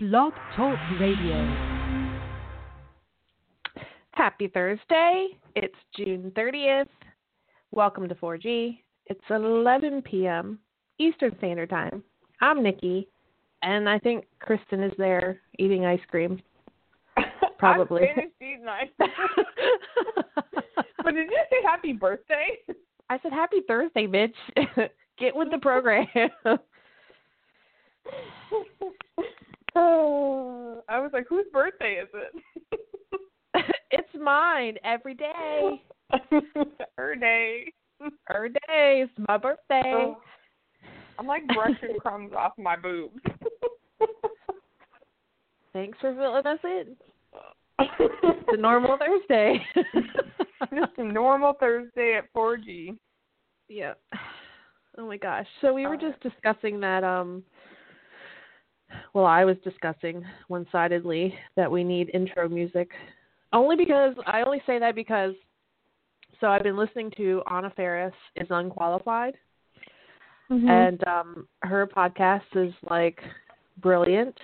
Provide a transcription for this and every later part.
Blog Talk Radio. Happy Thursday. It's June 30th. Welcome to 4G. It's 11 p.m. Eastern Standard Time. I'm Nikki, and I think Kristin is there eating ice cream. Probably. I'm finished eating ice but did you say happy birthday? I said happy Thursday, bitch. Get with the program. Oh, I was like, whose birthday is it? it's mine every day. Her day. Her day. It's my birthday. Oh, I'm like brushing crumbs off my boobs. Thanks for filling us in. It's a normal Thursday. Just a normal Thursday at 4G. Yeah. Oh my gosh. So we were just discussing that um well, I was discussing one-sidedly that we need intro music. Only because I only say that because so I've been listening to Anna Faris is unqualified. Mm-hmm. And um her podcast is like brilliant.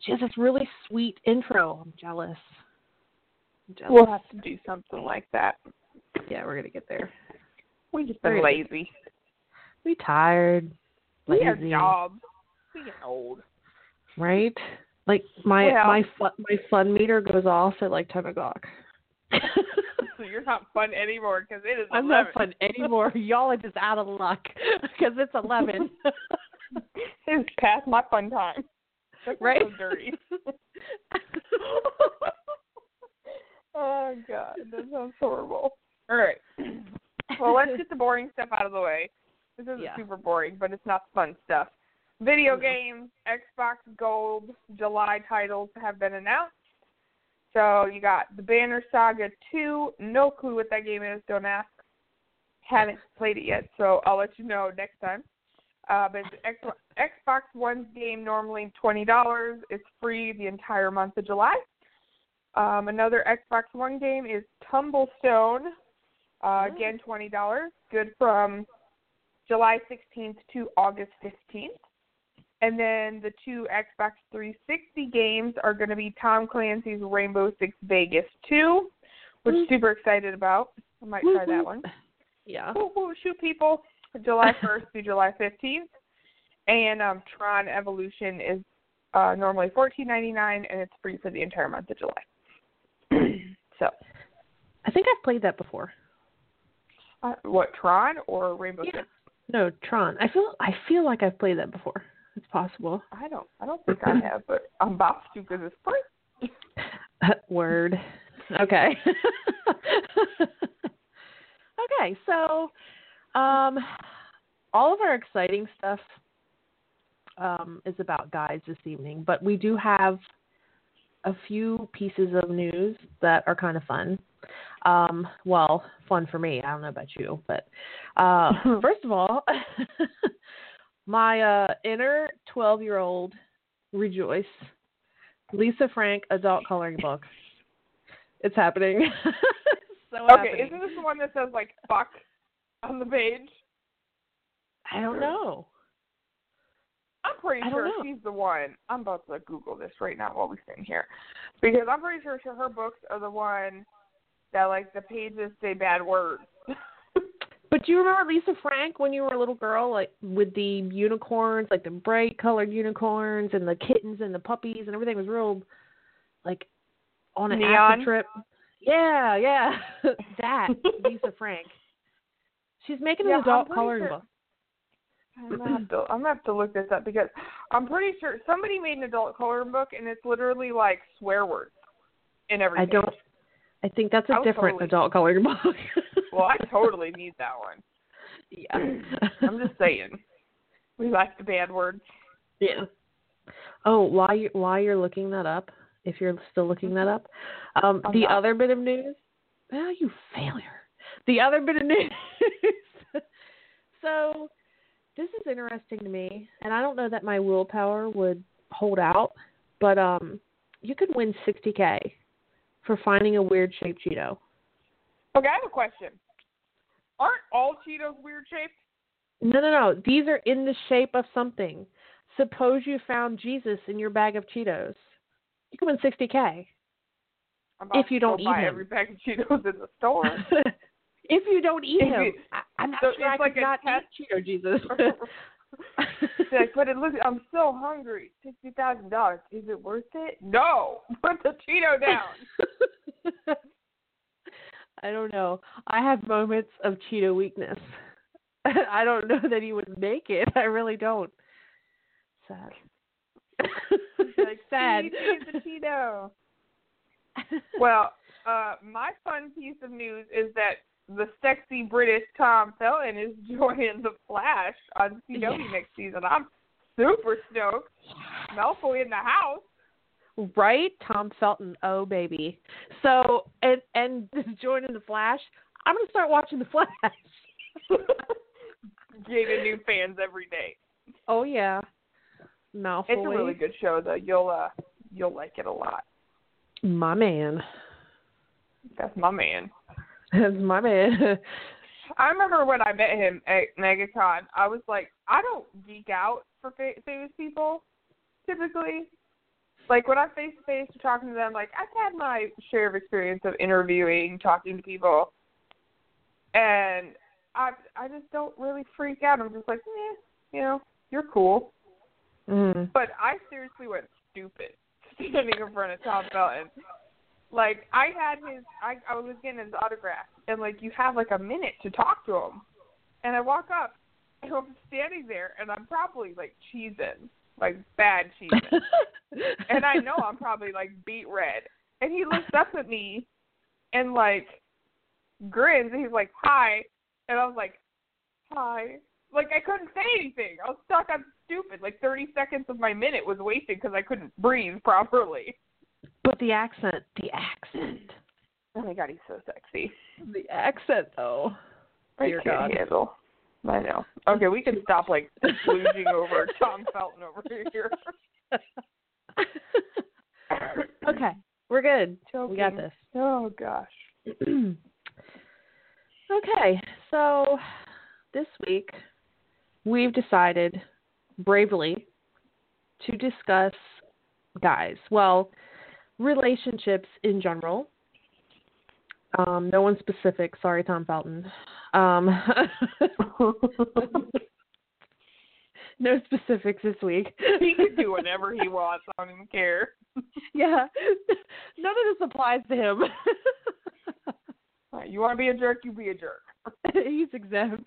She has this really sweet intro. I'm jealous. I'm jealous. We'll have to do something like that. yeah, we're gonna get there. We just been lazy. We tired. We have jobs. We get old. Right? Like my Well- my fun my fun meter goes off at like ten o'clock. so you're not fun anymore because it is I'm 11. not fun anymore. Y'all are just out of luck because it's eleven. It's past my fun time. That's Right. So dirty. oh god, that sounds horrible. All right. Well, let's get the boring stuff out of the way. This isn't Yeah. super boring, but it's not fun stuff. Video games, Xbox Gold July titles have been announced. So you got the Banner Saga 2. No clue what that game is. Don't ask. Haven't played it yet, so I'll let you know next time. Uh, but X- Xbox One's game normally twenty dollars. It's free the entire month of July. Um, another Xbox One game is Tumblestone. Uh, again, twenty dollars. Good from July sixteenth to August fifteenth. And then the two Xbox 360 games are going to be Tom Clancy's Rainbow Six Vegas 2, which Mm. super excited about. I might try that one. Yeah. Woo, woo, shoot people. July 1st through July 15th. And um, Tron Evolution is uh, normally $14.99 and it's free for the entire month of July. so, I think I've played that before. uh, what Tron or Rainbow Yeah. Six? No, Tron. I feel I feel like I've played that before. It's possible. I don't. I don't think I have, but I'm about to because it's free. Word. Okay. okay, so um all of our exciting stuff um is about guys this evening, but we do have a few pieces of news that are kind of fun. Um well, fun for me. I don't know about you, but uh first of all, my uh inner 12-year-old rejoice Lisa Frank adult coloring book. It's happening. so Okay, happening. isn't this the one that says like "fuck" on the page? I don't know. I'm pretty sure know. she's the one. I'm about to Google this right now while we're sitting here, because I'm pretty sure her books are the one that like the pages say bad words. But do you remember Lisa Frank when you were a little girl, like with the unicorns, like the bright colored unicorns and the kittens and the puppies and everything was real, like on an Neon? acid trip. Yeah, yeah, that Lisa Frank. She's making an I'm adult coloring sure- book. I'm gonna have to I'm gonna have to look this up because I'm pretty sure somebody made an adult coloring book and it's literally like swear words in everything. I don't. I think that's a different totally- adult coloring book. Well, I totally need that one. yeah. I'm just saying. We like the bad words. Yeah. Oh, while you while you're looking that up, if you're still looking that up, um, the not. other bit of news. Oh, you failure. The other bit of news. so, this is interesting to me, and I don't know that my willpower would hold out, but um, you could win 60k for finding a weird shaped Cheeto. Okay, I have a question. Aren't all Cheetos weird shaped? No, no, no. These are in the shape of something. suppose you found Jesus in your bag of Cheetos. You can win 60K. I'm about If you don't eat buy him. every bag of Cheetos in the store. if you don't eat If him, you- I, I'm not so sure I like could not test- eat Cheeto Jesus. Like, but it looks. I'm so hungry. Sixty thousand dollars. Is it worth it? No. Put the Cheeto down. I don't know. I have moments of Cheeto weakness. I don't know that he would make it. I really don't. Sad. like, sad. "Feed me the Cheeto. Well, uh, my fun piece of news is that the sexy British Tom Felton is joining the Flash on CW Yeah. next season. I'm super stoked. Malfoy in the house. Right? Tom Felton. Oh baby. So and and joining the Flash. I'm gonna start watching the Flash. Gaining new fans every day. Oh yeah. Malfoy. It's a really good show though. You'll uh you'll like it a lot. My man. That's my man. That's my man. I remember when I met him at MegaCon, I was like, I don't geek out for fa- famous people, typically. Like when I'm face to face talking to them, like I've had my share of experience of interviewing, talking to people, and I I just don't really freak out. I'm just like, eh, you know, you're cool. mm. But I seriously went stupid standing in front of Tom Felton. Like I had his, I I was getting his autograph, and like you have like a minute to talk to him, and I walk up, and I'm standing there, and I'm probably like cheesing, like bad cheesing, and I know I'm probably like beat red, and he looks up at me, and like grins, and he's like hi, and I was like hi, like I couldn't say anything. I was stuck on stupid. Like 30 seconds of my minute was wasted because I couldn't breathe properly. But the accent, the accent, Oh my god, he's so sexy. the accent though. I Dear can't God. handle. I know. Okay, we can stop like slooging over Tom Felton over here. okay, we're good. We got this. Oh gosh. okay, so this week we've decided bravely to discuss guys. Well, relationships in general. Um, no one specific. Sorry, Tom Felton. Um, no specifics this week. he can do whatever he wants. I don't even care. yeah, none of this applies to him. Right, You want to be a jerk, you be a jerk. He's exempt.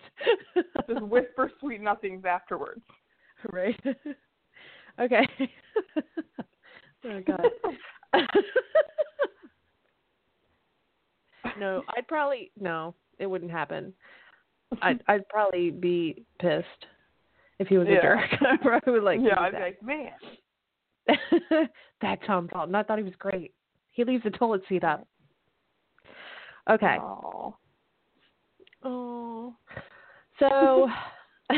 Just whisper sweet nothings afterwards. right. okay. oh God. No, I'd probably no. It wouldn't happen. I'd I'd probably be pissed if he was a jerk. I probably would like. yeah, I'd do be like, man. that. that Tom Felton. I thought he was great. He leaves the toilet seat up. Okay. Oh. Oh. So I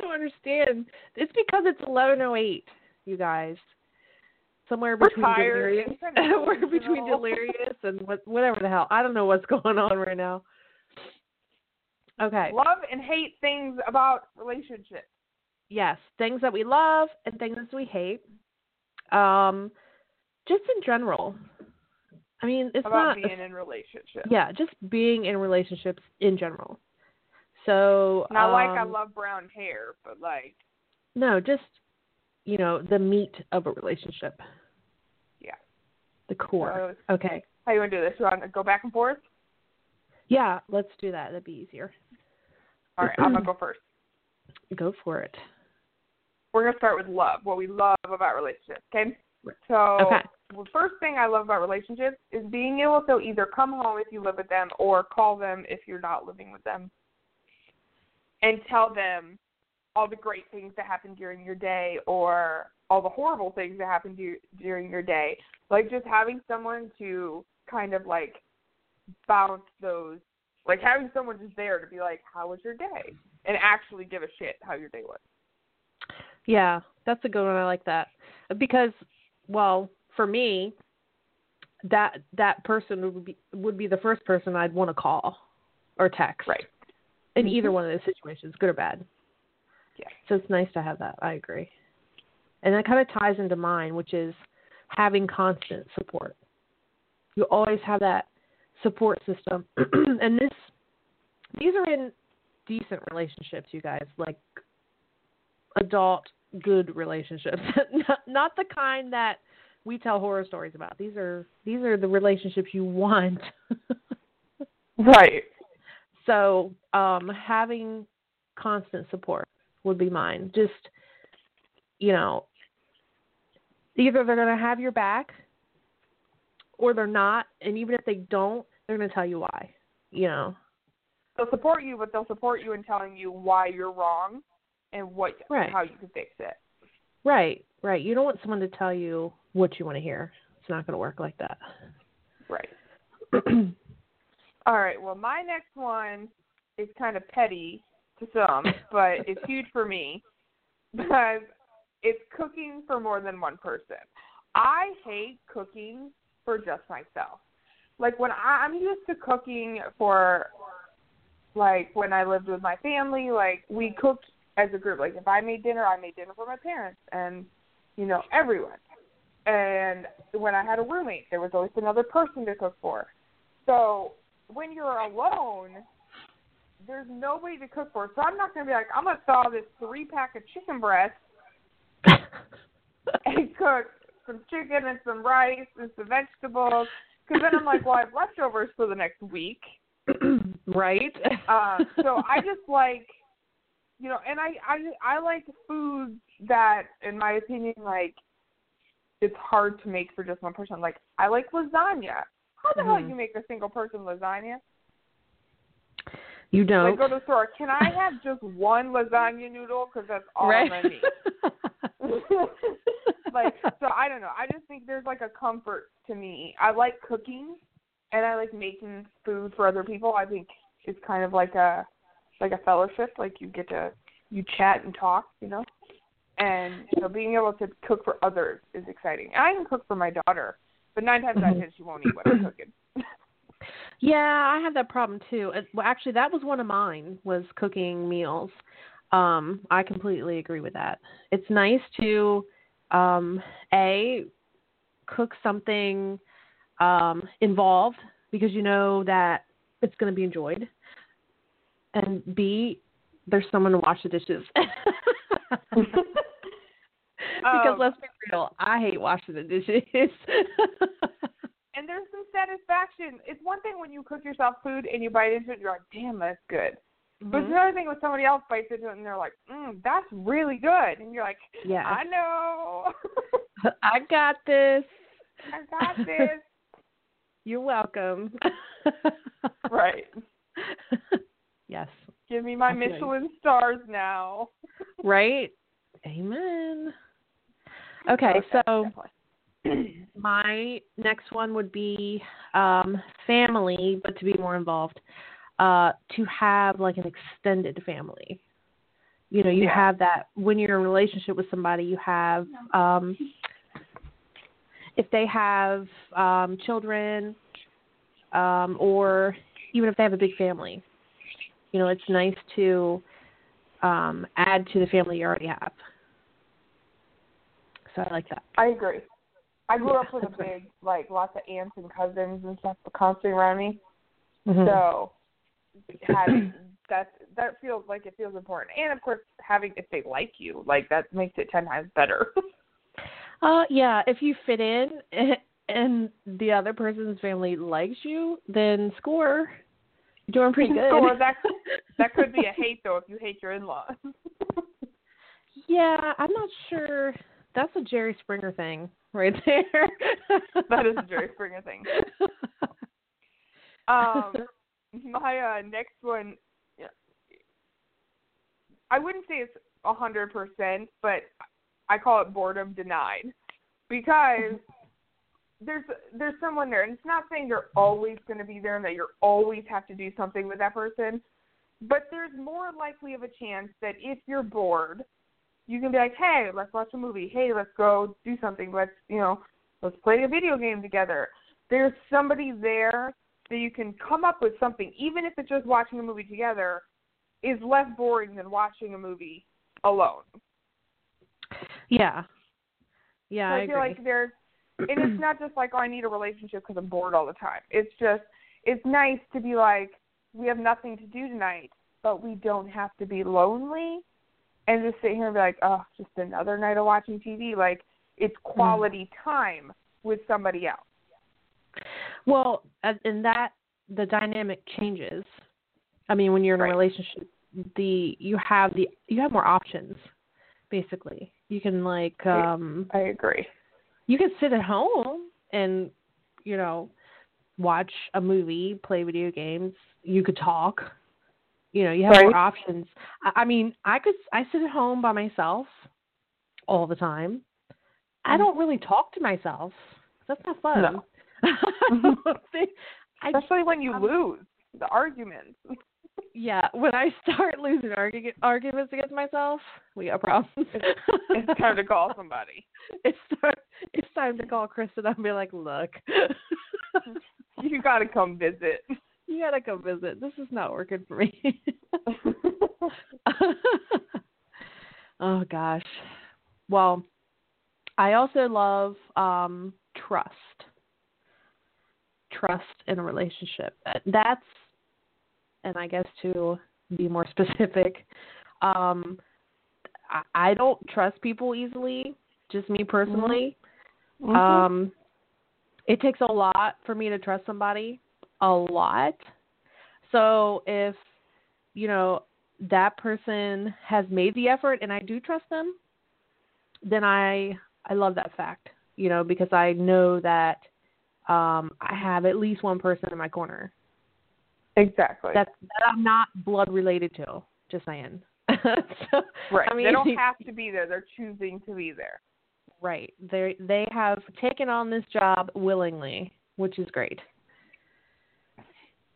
don't understand. It's because it's eleven oh eight, you guys. Somewhere We're between tired. delirious It's kind of we're between delirious and what whatever the hell. I don't know what's going on right now. Okay. Love and hate things about relationships. Yes. Things that we love and things we hate. Um just in general. I mean it's about not being in relationships. yeah, just being in relationships in general. So Not like I um, love brown hair, but like No, just you know the meat of a relationship. The core. So- Okay. how you want to do this? You want to go back and forth? Yeah, let's do that. That'd be easier. All right, I'm gonna go first. Go for it. We're gonna start with love. What we love about relationships. Okay. So Okay. the first thing I love about relationships is being able to either come home if you live with them or call them if you're not living with them, and tell them all the great things that happen during your day or all the horrible things that happen to you during your day. Like just having someone to kind of like bounce those, like having someone just there to be like, "How was your day?" and actually give a shit how your day was. Yeah, that's a good one. I like that because, well, for me, that that person would be would be the first person I'd want to call or text. Right. In either mm-hmm. one of those situations, good or bad. Yeah. So it's nice to have that. I agree. And that kind of ties into mine, which is having constant support. You always have that support system. and this these are in decent relationships, you guys, like adult good relationships. not, not the kind that we tell horror stories about. These are these are the relationships you want. Right. So, um, having constant support would be mine. Just, you know, either they're going to have your back or they're not. And even if they don't, they're going to tell you why, you know. They'll support you, but they'll support you in telling you why you're wrong and what Right. how you can fix it. Right, right. You don't want someone to tell you what you want to hear. It's not going to work like that. Right. All right. Well, my next one is kind of petty to some, but it's huge for me because it's cooking for more than one person. I hate cooking for just myself. Like when I, I'm used to cooking for, like when I lived with my family, like we cooked as a group. Like if I made dinner, I made dinner for my parents and you know everyone. And when I had a roommate, there was always another person to cook for. So when you're alone, there's nobody to cook for. So I'm not gonna be like, I'm gonna thaw this three pack of chicken breast and cook some chicken and some rice and some vegetables. Because then I'm like, well, I have leftovers for the next week. right? Uh, so I just like, you know, and I I I like food that, in my opinion, like it's hard to make for just one person. Like I like lasagna. How the hell Mhm. do you make a single person lasagna? You don't. Like go to the store. Can I have just one lasagna noodle? Because that's all right? Gonna need. like so I don't know. I just think there's like a comfort to me. I like cooking and I like making food for other people. I think it's kind of like a like a fellowship. Like you get to you chat and talk, you know. And know, being able to cook for others is exciting. And I can cook for my daughter, but nine times out of ten she won't eat what I'm cooking. Yeah, I have that problem too. Well, actually, that was one of mine was cooking meals. Um, I completely agree with that. It's nice to um, a cook something um, involved because you know that it's going to be enjoyed, and b there's someone to wash the dishes. because Um, let's be real, I hate washing the dishes. and there's some satisfaction. It's one thing when you cook yourself food and you bite into it, you're like, damn, that's good. But it's Mhm. another thing when somebody else bites into it and they're like, mm, that's really good. And you're like, Yeah. I know. I got this. I got this. You're welcome. right. Yes. Give me my. Michelin stars now. Right? Amen. Okay, so definitely. my next one would be um, family, but to be more involved, uh, to have like an extended family. You know, you Yeah. have that when you're in a relationship with somebody, you have um, if they have um, children, um, or even if they have a big family. You know, it's nice to um, add to the family you already have. So I like that. I agree. I grew up with a big, like, lots of aunts and cousins and stuff constantly around me. Mhm. So having that that feels like it feels important, and of course having if they like you, like that makes it ten times better. Uh, yeah, if you fit in and the other person's family likes you, then score. You're doing pretty good. Or that that could be a hate though if you hate your in-laws. yeah, I'm not sure. That's a Jerry Springer thing right there. that is a Jerry Springer thing. Um, my uh, next one, I wouldn't say it's a hundred percent, but I call it boredom denied because there's there's someone there, and it's not saying you're always going to be there and that you always have to do something with that person, but there's more likely of a chance that if you're bored, you can be like, hey, let's watch a movie. Hey, let's go do something. Let's you know, let's play a video game together. There's somebody there that you can come up with something, even if it's just watching a movie together, is less boring than watching a movie alone. Yeah. Yeah, So I, I, feel agree. like there's, and it's not just like, oh, I need a relationship because I'm bored all the time. It's just, it's nice to be like, we have nothing to do tonight, but we don't have to be lonely, and just sit here and be like, oh, just another night of watching TV. Like it's Mm. quality time with somebody else. Well, and and that the dynamic changes. I mean, when you're in Right. a relationship, the you have the you have more options. Basically, you can like um I agree. you can sit at home and you know watch a movie, play video games. You could talk. You know, you have more options. I, I mean, I could I sit at home by myself all the time. I Mm. don't really talk to myself. That's not fun. No. I don't think- I Especially when you I'm- lose the arguments. yeah, when I start losing argu- arguments against myself, we got problems. it's time to call somebody. It's time, it's time to call Kristin and be like, look, You got to come visit. You gotta come visit. This is not working for me. oh gosh. Well, I also love um trust. Trust in a relationship. That- That's and I guess to be more specific, um I, don't trust people easily, just me personally. Mhm. Um, it takes a lot for me to trust somebody, a lot. So if you know that person has made the effort and I do trust them, then I I love that fact. You know because I know that um, I have at least one person in my corner exactly. that that I'm not blood related to. Just saying. so, right. I mean, they don't have to be there. They're choosing to be there. Right. They they have taken on this job willingly, which is great.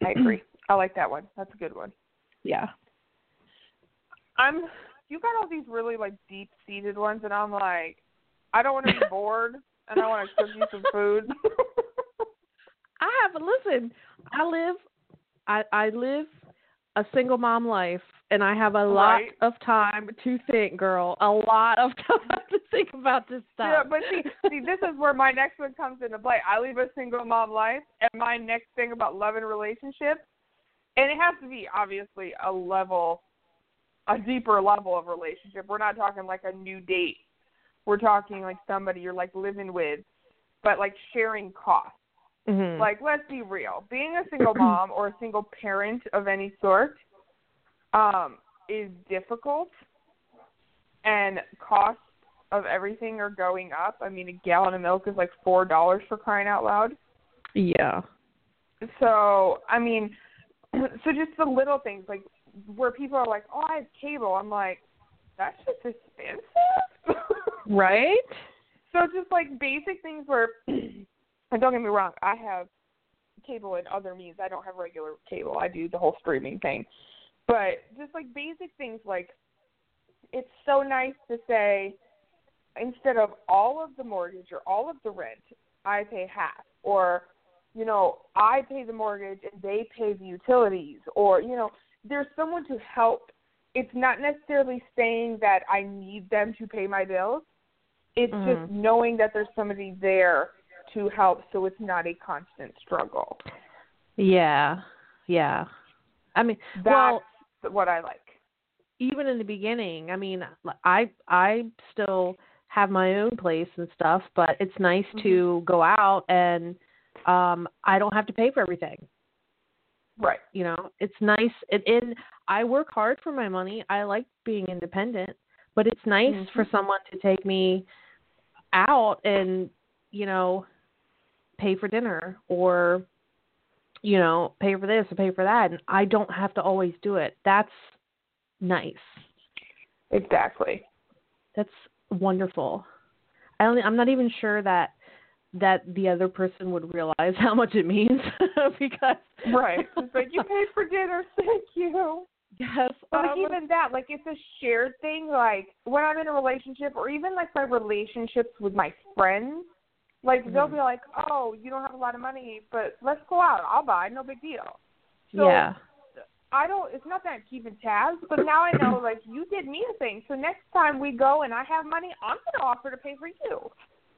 I agree. I like that one. That's a good one. Yeah. I'm. You got all these really like deep seated ones, and I'm like, I don't want to be bored, and I want to cook you some food. I have listen, I live I I live a single mom life and I have a lot Right. of time to think, girl. A lot of time to think about this yeah, stuff. but see, see, this is where my next one comes into play. I leave a single mom life, and my next thing about love and relationships, and it has to be obviously a level, a deeper level of relationship. We're not talking like a new date. We're talking like somebody you're like living with, but like sharing costs. Mhm. Like, let's be real. Being a single mom or a single parent of any sort um, is difficult, and costs of everything are going up. I mean, a gallon of milk is like four dollars for crying out loud. yeah. So, I mean, so just the little things like where people are like, "Oh, I have cable." I'm like, "That's just expensive." Right? So just like basic things where, and don't get me wrong, I have cable and other means. I don't have regular cable. I do the whole streaming thing. But just like basic things like, it's so nice to say, instead of all of the mortgage or all of the rent, I pay half. Or, you know, I pay the mortgage and they pay the utilities. Or, you know, there's someone to help. It's not necessarily saying that I need them to pay my bills it's Mhm. just knowing that there's somebody there to help so it's not a constant struggle. Yeah. Yeah. I mean, That's well, what I like. even in the beginning, I mean, I I still have my own place and stuff, but it's nice to go out and um I don't have to pay for everything. Right. You know, it's nice. It in I work hard for my money. I like being independent, but it's nice for Mhm. someone to take me out and you know pay for dinner or you know pay for this or pay for that, and I don't have to always do it. That's nice. Exactly. That's wonderful. I only, I'm not even sure that that the other person would realize how much it means because Right. It's like you paid for dinner, thank you. yes, But like um, even that, like it's a shared thing. Like when I'm in a relationship, or even like my relationships with my friends, like they'll Mhm. be like, "Oh, you don't have a lot of money, but let's go out. I'll buy. No big deal." So yeah, I don't. It's not that I'm keeping tabs, but now I know like you did me a thing. So next time we go and I have money, I'm gonna offer to pay for you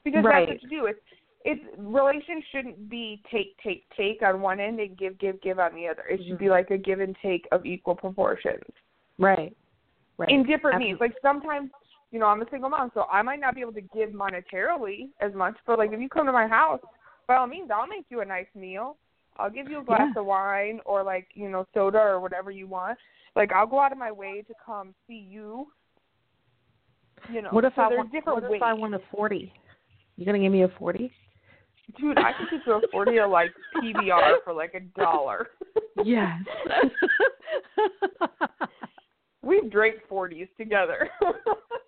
because Right. that's what you do. It's it's relations shouldn't be take take take on one end and give give give on the other. It should be like a give and take of equal proportions Right. Right. in different means. Absolutely. Like sometimes, you know, I'm a single mom, so I might not be able to give monetarily as much. But like if you come to my house, by all means, I'll make you a nice meal. I'll give you a glass Yeah. of wine or like you know soda or whatever you want. Like I'll go out of my way to come see you. You know, what if so I want? different What ways. if I want a forty? You gonna give me a forty? Dude, I can get you a forty or like PBR for like a dollar. Yes. we drank forties together.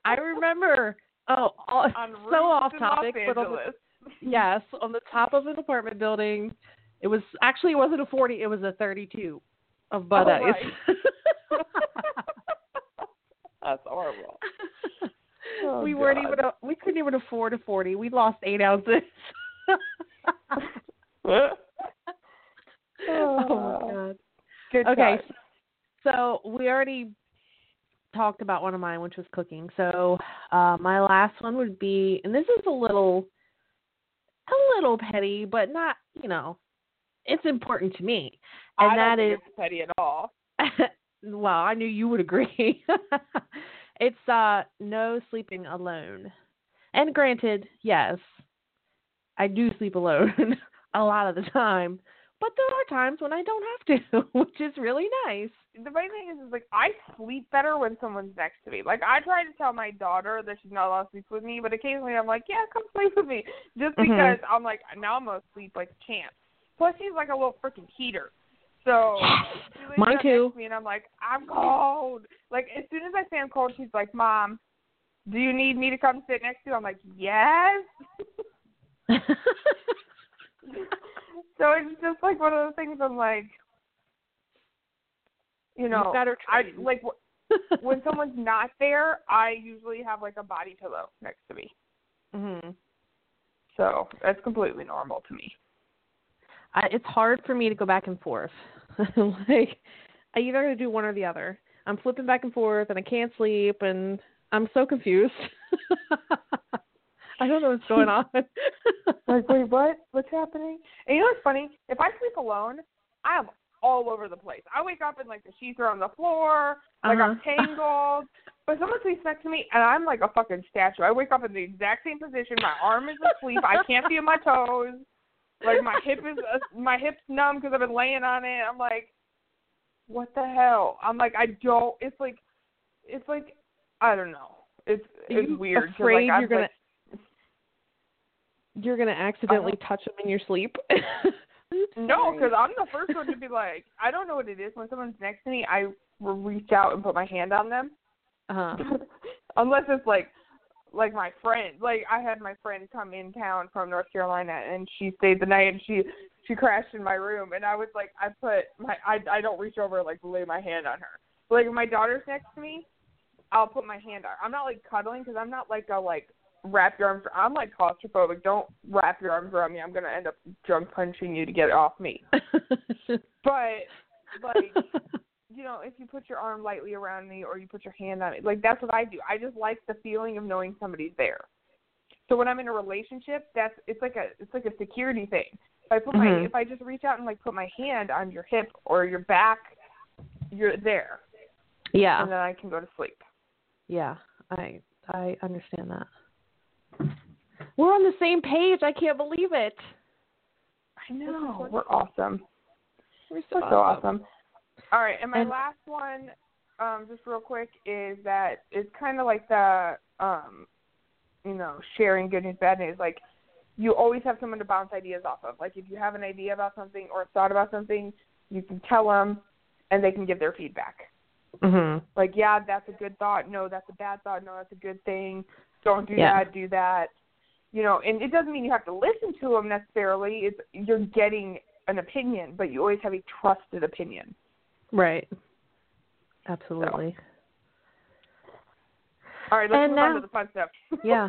I remember. Oh, all, so off topic, but on the, yes, on the top of an apartment building, it was actually it wasn't a forty, it was a thirty-two of Bud Oh, Ice. That's horrible. Oh, we weren't even a, we couldn't even afford a forty. We lost eight ounces. oh my ah. god. Good Okay, so we already talked about one of mine, which was cooking. So uh, my last one would be, and this is a little, a little petty, but not, you know, it's important to me, and I don't is, think it's petty at all. well, I knew you would agree. it's uh, no sleeping alone, and granted, yes, I do sleep alone a lot of the time. But there are times when I don't have to, which is really nice. The funny thing is, is like I sleep better when someone's next to me. Like I try to tell my daughter that she's not allowed to sleep with me, but occasionally I'm like, yeah, come sleep with me, just Mhm. because I'm like now I'm gonna sleep like a champ. Plus she's like a little freaking heater. So she Mine too. To me and I'm like, I'm cold. Like as soon as I say I'm cold, she's like, Mom, do you need me to come sit next to you? I'm like, Yes. so it's just like one of those things. I'm like, you know, You've I like when someone's not there. I usually have like a body pillow next to me, hmm so that's completely normal to me. I, it's hard for me to go back and forth. like I either got to do one or the other. I'm flipping back and forth, and I can't sleep, and I'm so confused. I don't know what's going on. Like, wait, what? What's happening? And you know what's funny? If I sleep alone, I am all over the place. I wake up and like the sheets are on the floor, like I'm Uh-huh. tangled. But someone sleeps next to me and I'm like a fucking statue. I wake up in the exact same position. My arm is asleep. I can't feel my toes. Like my hip is uh, my hip's numb because I've been laying on it. I'm like, what the hell? I'm like, I don't. It's like, it's like, I don't know. It's it's you afraid like, I'm you're gonna like, you're gonna accidentally touch them in your sleep? No, because I'm the first one to be like, I don't know what it is. When someone's next to me, I reach out and put my hand on them. uh Unless it's like, like my friend. Like I had my friend come in town from North Carolina, and she stayed the night, and she she crashed in my room, and I was like, I put my I I don't reach over like lay my hand on her. But, like if my daughter's next to me, I'll put my hand on. her. I'm not like cuddling because I'm not like a like wrap your arms. I'm like claustrophobic. Don't wrap your arms around me. I'm gonna end up drunk punching you to get it off me. But like you know, if you put your arm lightly around me or you put your hand on it, like that's what I do. I just like the feeling of knowing somebody's there. So when I'm in a relationship, that's it's like a it's like a security thing. If I put my Mhm. if I just reach out and like put my hand on your hip or your back, you're there, yeah, and then I can go to sleep. yeah. I I understand that. We're on the same page. I can't believe it. I know we're awesome. We're We're so awesome. All right, and my And- last one, um, just real quick, is that it's kind of like the, um, you know, sharing good news, bad news. Like, you always have someone to bounce ideas off of. Like, if you have an idea about something or a thought about something, you can tell them, and they can give their feedback. Mhm. Like, yeah, that's a good thought. No, that's a bad thought. No, that's a good thing. Don't do Yeah. that. Do that. You know, and it doesn't mean you have to listen to them necessarily. It's you're getting an opinion, but you always have a trusted opinion. Right. Absolutely. All right, let's And move on to the fun stuff. Yeah.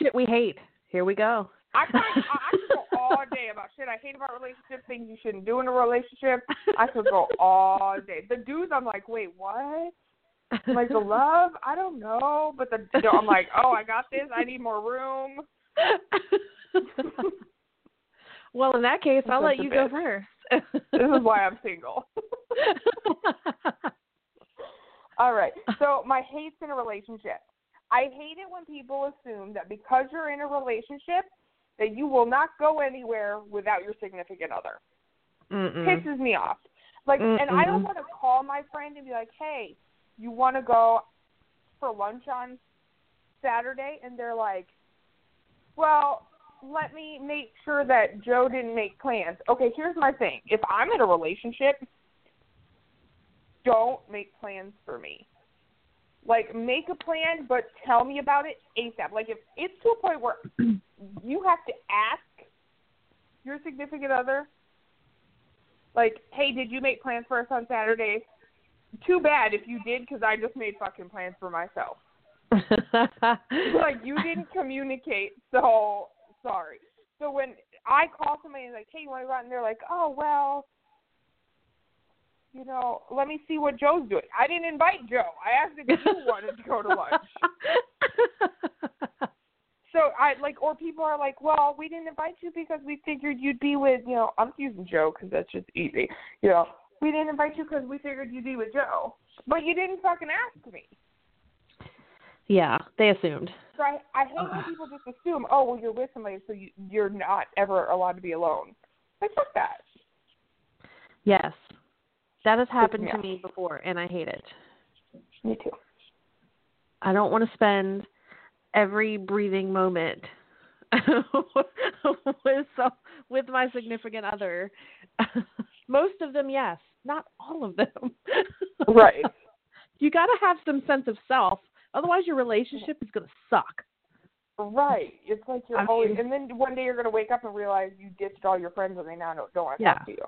Shit we hate. Here we go. I, I could go all day about shit I hate about relationships, things you shouldn't do in a relationship. I could go all day. The dudes, I'm like, wait, what? Like the love, I don't know, but the I'm like, oh, I got this. I need more room. well, in that case, I'll let you go first. This is why I'm single. All right. So my hates in a relationship. I hate it when people assume that because you're in a relationship that you will not go anywhere without your significant other. Mm-mm. Pisses me off. Like, and I don't want to call my friend and be like, "Hey, you want to go for lunch on Saturday?" And they're like, "Well, let me make sure that Joe didn't make plans." Okay, here's my thing. If I'm in a relationship, don't make plans for me. Like make a plan, but tell me about it ASAP. Like if it's to a point where you have to ask your significant other, like, "Hey, did you make plans for us on Saturday?" Too bad if you did, because I just made fucking plans for myself. like you didn't communicate, so sorry. So when I call somebody and like, "Hey, you want to go out?" and they're like, "Oh well." You know, let me see what Joe's doing. I didn't invite Joe. I asked if you wanted to go to lunch. So I like, or people are like, "Well, we didn't invite you because we figured you'd be with, you know." I'm using Joe because that's just easy. You know, we didn't invite you because we figured you'd be with Joe, but you didn't fucking ask me. yeah, they assumed. So I, I hate when people just assume, "Oh, well, you're with somebody, so you, you're not ever allowed to be alone." Like fuck that. Yes. That has happened me to me before and I hate it. Me too. I don't want to spend every breathing moment with some, with my significant other. Most of them, yes. Not all of them. Right. you got to have some sense of self. Otherwise, your relationship is going to suck. Right. It's like you're I always, and then one day you're gonna wake up and realize you ditched all your friends and they now don't, don't want to Yeah. talk to you.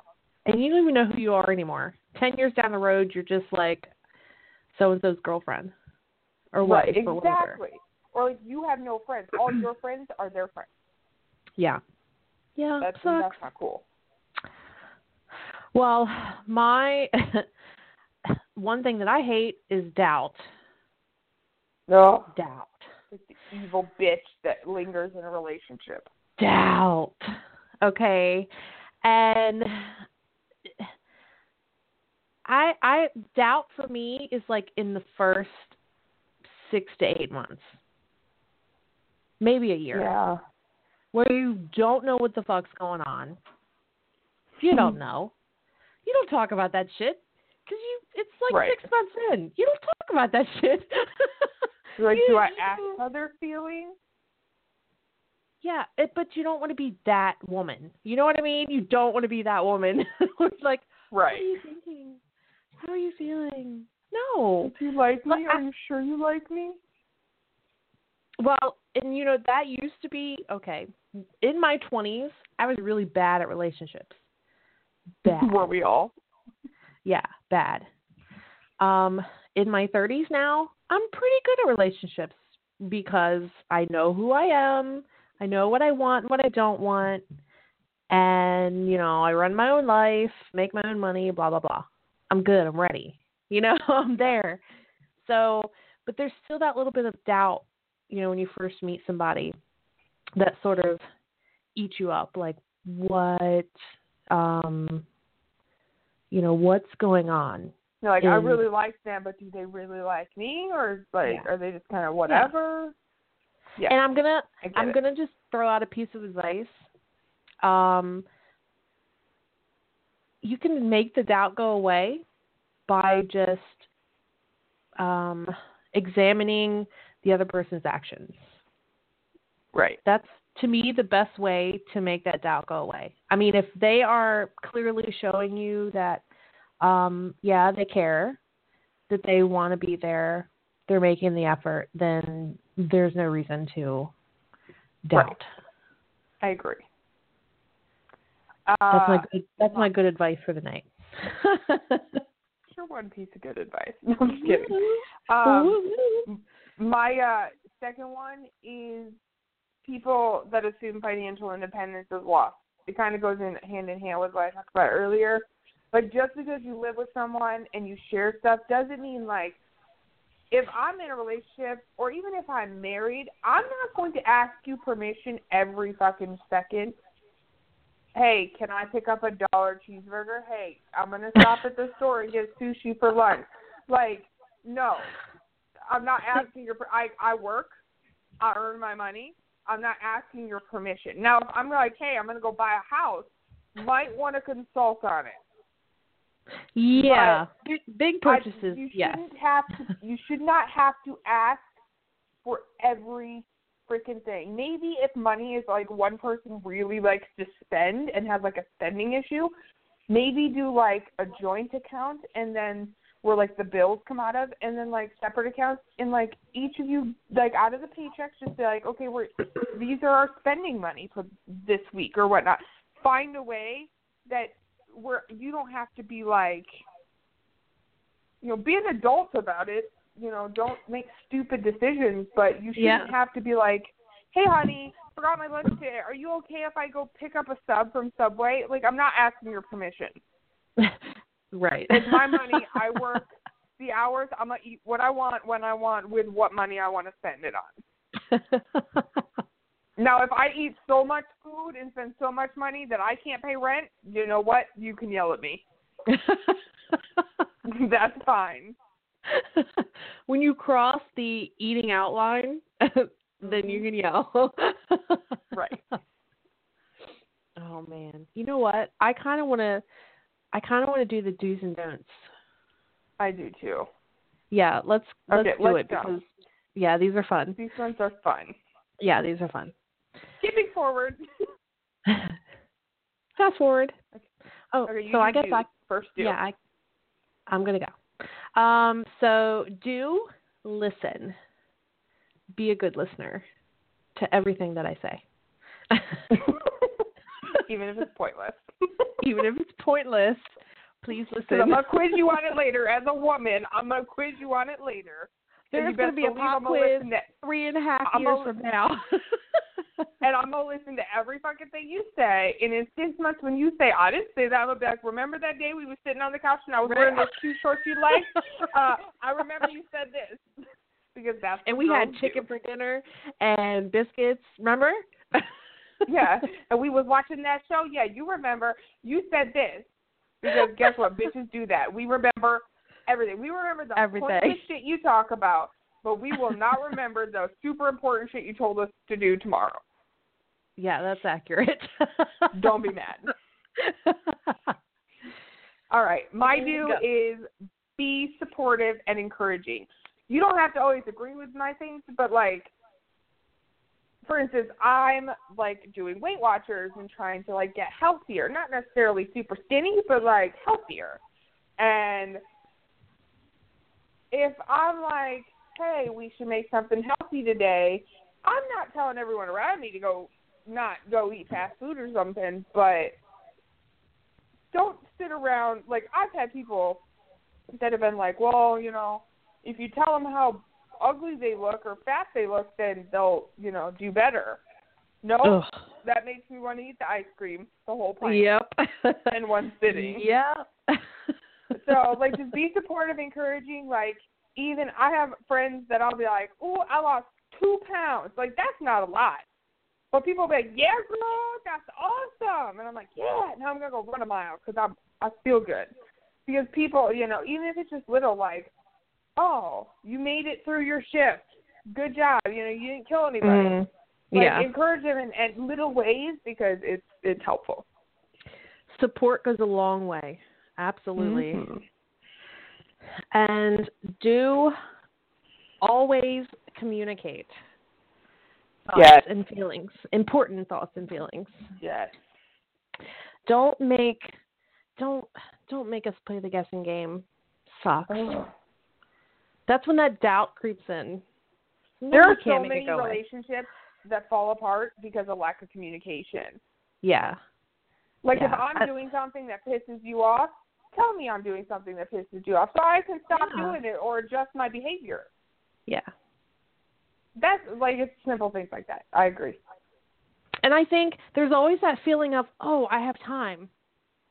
And you don't even know who you are anymore. Ten years down the road, you're just like so and so's girlfriend or wife right. or whatever. Exactly. Or like you have no friends. All your friends are their friends. Yeah. Yeah. That's sucks. that's not cool. Well, my one thing that I hate is doubt. No. Doubt. Like the evil bitch that lingers in a relationship. Doubt. Okay. And I I doubt for me is like in the first 6 to 8 months. Maybe a year. Yeah. Where you don't know what the fuck's going on. You don't know. You don't talk about that shit cuz you it's like Right. 6 months in. You don't talk about that shit. Like, You- do I ask how they're feeling? Yeah, it, but you don't want to be that woman. You know what I mean? You don't want to be that woman. it's like, what are Right. you thinking? How are you feeling? No. Do you like me? But I- Are you sure you like me? Well, and you know that used to be okay. In my twenties, I was really bad at relationships. Bad. Were we all? Yeah, bad. Um, in my 30s now, I'm pretty good at relationships because I know who I am, I know what I want, and what I don't want, and you know, I run my own life, make my own money, blah blah blah. I'm good, I'm ready. You know, I'm there. So, but there's still that little bit of doubt, you know, when you first meet somebody that sort of eats you up like what um you know what's going on You're like, I really like them, but do they really like me, or like, Yeah. are they just kind of whatever? Yeah. and i'm gonna i'm it. gonna just throw out a piece of advice um you can make the doubt go away by just um examining the other person's actions Right. that's to me the best way to make that doubt go away. I mean, if they are clearly showing you that um yeah, they care, that they want to be there, they're making the effort, then there's no reason to doubt. Right. I agree. That's my Uh, good, that's my good advice for the night. sure one piece of good advice. No, I'm kidding. Um, my uh, second one is people that assume financial independence is lost. it kind of goes in hand in hand with what I talked about earlier. Like just because you live with someone and you share stuff doesn't mean like if I'm in a relationship or even if I'm married, I'm not going to ask you permission every fucking second. Hey, can I pick up a dollar cheeseburger? Hey, I'm gonna stop at the store and get sushi for lunch. Like, no, I'm not asking your. I I work, I earn my money. I'm not asking your permission. Now, if I'm like, hey, I'm gonna go buy a house, might want to consult on it. Yeah, big purchases. I, you yes. shouldn't have to. You should not have to ask for every freaking thing. Maybe if money is like one person really likes to spend and has like a spending issue, maybe do like a joint account and then where like the bills come out of and then like separate accounts and like each of you like out of the paychecks just say like okay we're these are our spending money for this week or whatnot. Find a way that where you don't have to be like you know be an adult about it you know don't make stupid decisions but you shouldn't Yeah. have to be like hey honey forgot my lunch today. Are you okay if i go pick up a sub from subway? Like i'm not asking your permission right. it's my money i work the hours i'm gonna eat what i want when i want with what money i want to spend it on now if i eat so much food and spend so much money that i can't pay rent you know what you can yell at me that's fine when you cross the eating out line, then you mm-hmm. can yell. Right. Oh man. You know what? I kind of want to I kind of want to do the do's and don'ts. i do too Yeah, let's let's Okay, do let's it go. because yeah, these are fun. these ones are fun Yeah, these are fun. skipping forward Fast forward. Oh, okay so I guess do. I first do yeah, I I'm going to go. Um so do listen. Be a good listener to everything that I say. even if it's pointless Even if it's pointless, please listen. I'm gonna quiz you on it later. As a woman, I'm gonna quiz you on it later. There's going to be a pop quiz to, three and a half I'm years from now. and I'm gonna listen to every fucking thing you say. And in six months, when you say I didn't say that, I'm gonna be like, remember that day we were sitting on the couch and I was wearing those two shorts you like? Uh, I remember you said this because that's and we had chicken do. for dinner and biscuits. Remember? Yeah, and we was watching that show. Yeah, you remember? You said this because guess what? Bitches do that. We remember everything. We remember the Everything. shit you talk about, but we will not remember the super important shit you told us to do tomorrow. yeah, that's accurate. Don't be mad. All right, my do is be supportive and encouraging. You don't have to always agree with my things, but like for instance, I'm like doing Weight Watchers and trying to like get healthier, not necessarily super skinny, but like healthier. And if I'm like, hey, we should make something healthy today, I'm not telling everyone around me to go not go eat fast food or something, but don't sit around like I've had people that have been like, well, you know, if you tell them how ugly they look or fat they look, then they'll, you know, do better. No, Ugh. that makes me want to eat the ice cream, the whole pint, Yep. in one sitting. Yep. So, like, just be supportive, encouraging. Like, even I have friends that I'll be like, "Oh, I lost two pounds." Like, that's not a lot. But people will be like, "Yeah, girl, that's awesome," and I'm like, "Yeah." Now I'm gonna go run a mile because I'm I feel good. Because people, you know, even if it's just little, like, "Oh, you made it through your shift. Good job. You know, you didn't kill anybody." Mm, Like, yeah. encourage them in, in little ways because it's it's helpful. Support goes a long way. Absolutely. Mhm. And do always communicate thoughts Yes. and feelings, important thoughts and feelings. Yes. Don't make don't don't make us play the guessing game. Sucks. Ugh. That's when that doubt creeps in. There are so many relationships that fall apart because of lack of communication. Yeah. Like if I'm I- doing something that pisses you off, tell me I'm doing something that pisses you off so I can stop Yeah. doing it or adjust my behavior. Yeah. That's like it's simple things like that. I agree. And I think there's always that feeling of, oh, I have time.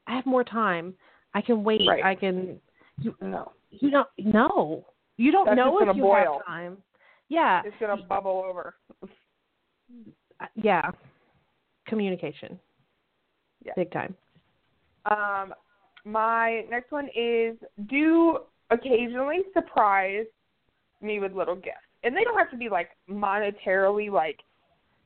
I have more time. I can wait. Right. I can. You, No, you don't. No, you don't That's know if you boil. have time. Yeah. it's gonna bubble over. Uh, Yeah. Communication. Yeah. Big time. Um, my next one is do occasionally surprise me with little gifts, and they don't have to be like monetarily, like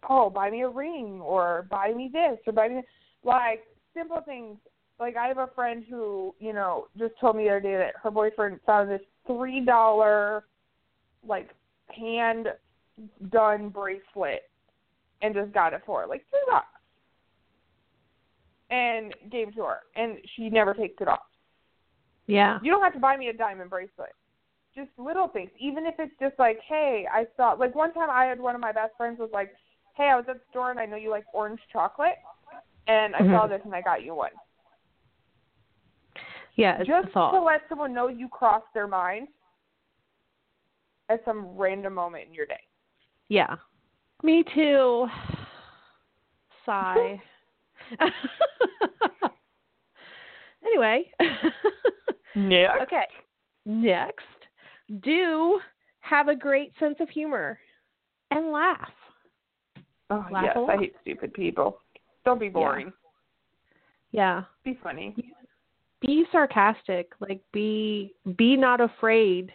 oh buy me a ring or buy me this or buy me this. like simple things. Like I have a friend who you know just told me the other day that her boyfriend found this three dollar like hand done bracelet and just got it for her, like three bucks and gave it to her, and she never takes it off. Yeah. You don't have to buy me a diamond bracelet. Just little things, even if it's just like, hey, I saw. Like one time, I had one of my best friends was like, hey, I was at the store and I know you like orange chocolate, and I saw Mhm. this and I got you one. Yeah. It's just to let someone know you crossed their mind at some random moment in your day. Yeah. Me too. Sigh. anyway. Yeah. okay. Next, do have a great sense of humor and laugh. Oh Laugh yes, I hate stupid people. Don't be boring. Yeah. Be funny. Be sarcastic. Like be be not afraid.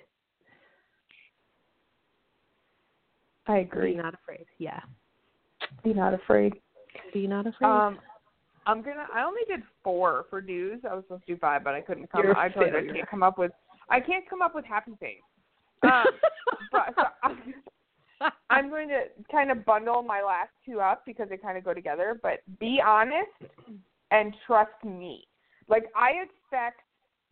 I Be agree. not afraid. Yeah. Be not afraid. Be not afraid. Um, I'm gonna. I only did four for do's. I was supposed to do five, but I couldn't come. You're a I told you I failure. can't come up with. I can't come up with happy things. Um, but so I'm, I'm going to kind of bundle my last two up because they kind of go together. But be honest and trust me. Like I expect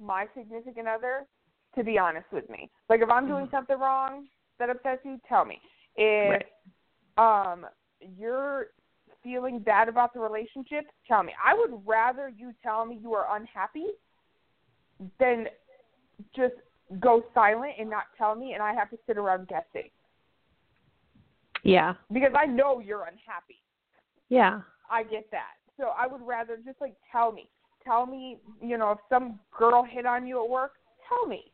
my significant other to be honest with me. Like if I'm doing something wrong that upsets you, tell me. If um you're feeling bad about the relationship, tell me. I would rather you tell me you are unhappy than just go silent and not tell me and I have to sit around guessing. yeah. Because I know you're unhappy. Yeah. I get that. So I would rather just like tell me. Tell me, you know, if some girl hit on you at work, tell me.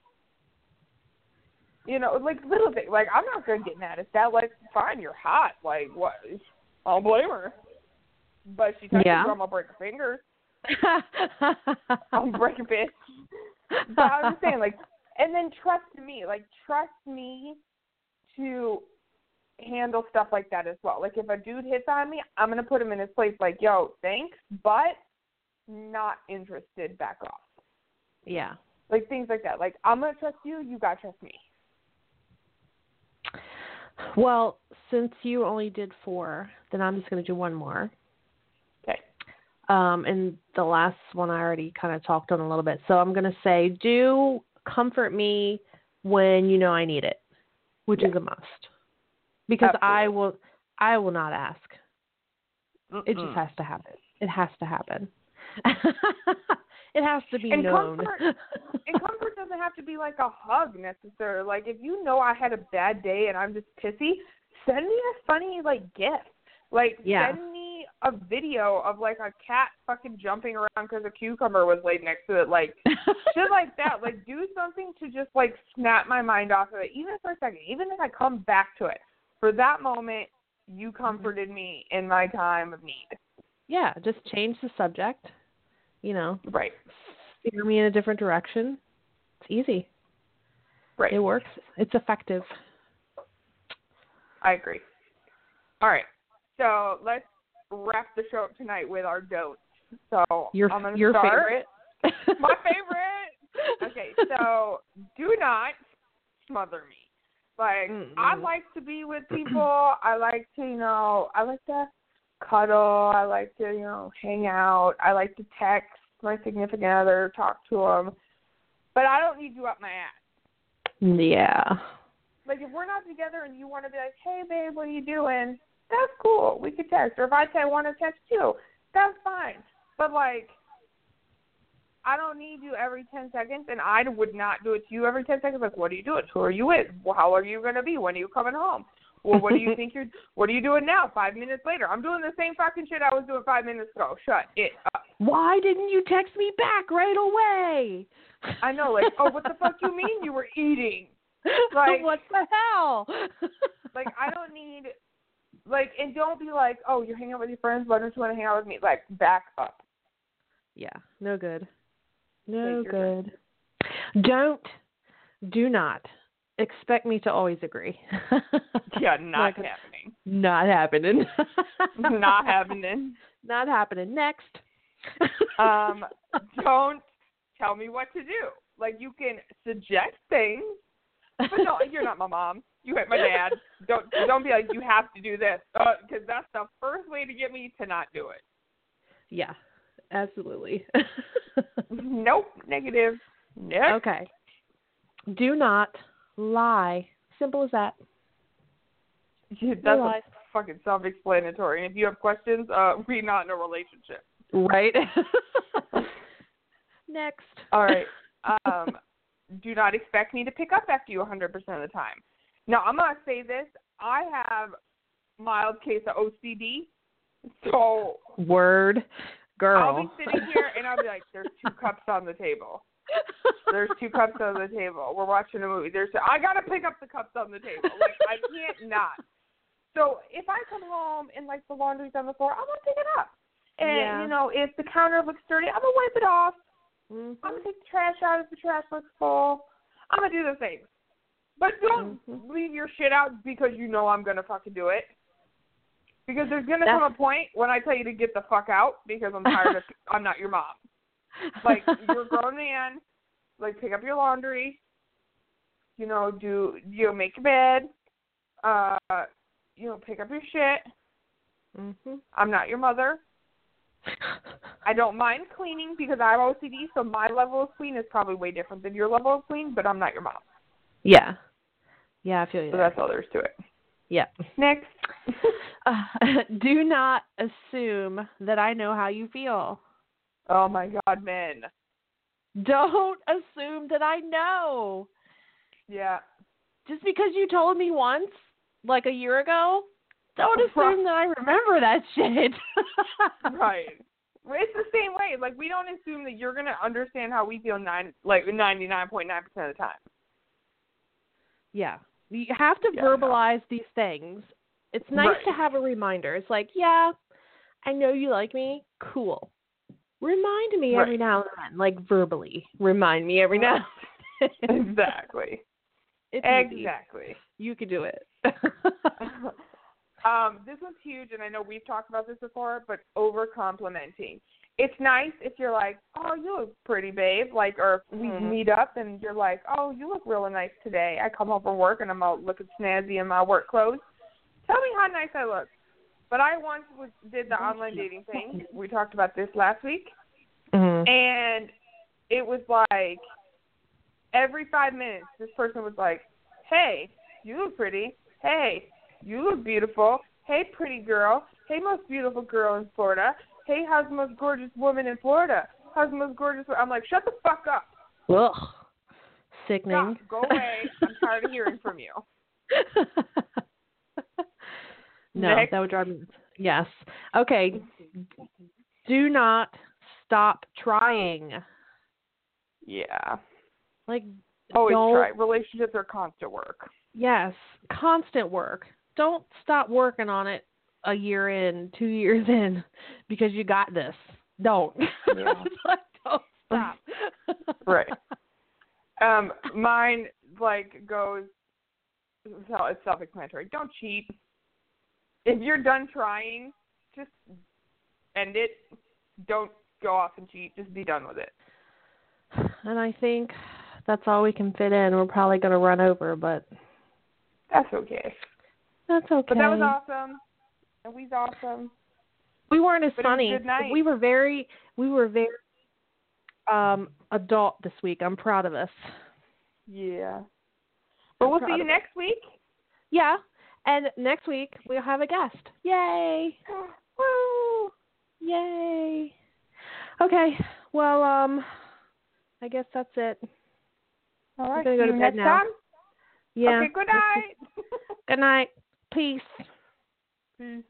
You know, like little things. Like I'm not gonna get mad at that. Like, fine, you're hot. Like, what? I don't blame her. But she touches Yeah. I'm gonna break her fingers. I'm breaking a bitch. But I'm just saying, like, and then trust me. Like, trust me to handle stuff like that as well. Like, if a dude hits on me, I'm gonna put him in his place. Like, yo, thanks, but not interested. Back off. yeah. Like things like that. Like, I'm gonna trust you. You gotta trust me. Well, since you only did four, then I'm just going to do one more. Okay. Um, and the last one I already kind of talked on a little bit. So I'm going to say, do comfort me when you know I need it, which is a must. Because I will, I will not ask. It just has to happen. It has to happen. it has to be And known. comfort- and comfort doesn't have to be like a hug necessarily. Like if you know I had a bad day and I'm just pissy, send me a funny like gift. Like Yeah. send me a video of like a cat fucking jumping around because a cucumber was laid next to it. Like shit like that. Like do something to just like snap my mind off of it, even for a second. Even if I come back to it for that moment, you mm-hmm. comforted me in my time of need. yeah, just change the subject. You know, Right. steer me in a different direction. It's easy. Right. It works. It's effective. I agree. All right. So let's wrap the show up tonight with our don'ts. So Your I'm gonna your start. favorite. My favorite. Okay, so do not smother me. Like I Mm-mm. like to be with people. I like to, you know, I like to cuddle. I like to, you know, hang out. I like to text my significant other, talk to them. But I don't need you up my ass. Yeah. Like if we're not together and you want to be like, "Hey, babe, what are you doing?" That's cool. We could text. Or if I say I want to text you, that's fine. But like, I don't need you every ten seconds, and I would not do it to you every ten seconds. Like, what are you doing? Who are you with? How are you going to be? When are you coming home? Well, what do you think you're? What are you doing now? Five minutes later, I'm doing the same fucking shit I was doing five minutes ago. Shut it up. Why didn't you text me back right away? I know, like, oh, what the fuck you mean you were eating? Like- what the hell? Like, I don't need, like, and don't be like, oh, you're hanging out with your friends. Why don't you want to hang out with me? Like, back up. Yeah, no good. No your good. Don't, do not expect me to always agree. Yeah, not happening. Not happening. not happening. Not happening. Next. Um, don't tell me what to do. Like, you can suggest things, but no, you're not my mom. You ain't my dad. Don't don't be like you have to do this because that's the first way to get me to not do it. yeah, absolutely. Nope, negative. Next. okay. Do not lie. Simple as that. Yeah, No That's a lies. fucking self-explanatory. And if you have questions, uh, we're not in a relationship. Right? Next. All right. Um, do not expect me to pick up after you 100% of the time. Now, I'm gonna say this. I have mild case of OCD, so Word. Girl. I'll be sitting here and I'll be like, "There's two cups on the table. There's two cups on the table. We're watching a movie. There's I gotta pick up the cups on the table. Like I can't not. So if I come home and like the laundry's on the floor, I'm gonna pick it up. And Yeah. you know, if the counter looks dirty, I'm gonna wipe it off. Mhm. I'm gonna take the trash out if the trash looks full. I'm gonna do the things. But don't Mhm. leave your shit out because you know I'm gonna fucking do it. Because there's gonna come a point when I tell you to get the fuck out because I'm tired of I'm not your mom. Like you're a grown man, like pick up your laundry, you know, do you know, make your bed, uh you know, pick up your shit. Mhm. I'm not your mother. I don't mind cleaning because I have OCD, so my level of clean is probably way different than your level of clean, but I'm not your mom. Yeah. Yeah, I feel you. So there. that's all there is to it. Yeah. Next. Uh, do not assume that I know how you feel. Oh my god, men. Don't assume that I know. Yeah. Just because you told me once, like a year ago, don't assume that I remember that shit. Right. It's the same way. Like we don't assume that you're gonna understand how we feel nine like ninety nine point nine percent of the time. Yeah. You have to Yeah, no. verbalize these things. It's nice Right. to have a reminder. It's like, yeah, I know you like me. Cool. Remind me every now and then, like verbally. Remind me every now and then. exactly. it's easy. Exactly. You could do it. um, this one's huge, and I know we've talked about this before, but over complimenting. It's nice if you're like, "Oh, you look pretty, babe," like, or we Mhm. meet up and you're like, "Oh, you look really nice today." I come home from work and I'm out looking snazzy in my work clothes. Tell me how nice I look. But I once was, did the online dating thing. We talked about this last week, Mhm. and it was like every five minutes, this person was like, "Hey, you look pretty. Hey, you look beautiful. Hey, pretty girl. Hey, most beautiful girl in Florida. Hey, how's the most gorgeous woman in Florida? How's the most gorgeous?" I'm like, "Shut the fuck up. Ugh. Sickening. Stop. Go away. I'm tired of hearing from you." no, Next. that would drive me. Yes. Okay. Do not stop trying. Yeah. Like Always don't, try. Relationships are constant work. Yes, constant work. Don't stop working on it a year in, two years in, because you got this. Don't. Yeah. Like, don't stop. Right. Um, mine like goes. So it's self-explanatory. Don't cheat. If you're done trying, just end it. Don't go off and cheat. Just be done with it. And I think that's all we can fit in. We're probably going to run over, but That's okay. that's okay. But that was awesome. And we's awesome. we weren't as But funny. We were very we were very um adult this week. I'm proud of us. Yeah. But we'll see you next week. Yeah. And next week we'll have a guest. Yay. Woo! Yay. Okay. Well, um I guess that's it. All right. gonna go to bed now. time. Yeah. Okay. Good night. Good night. Peace. Peace.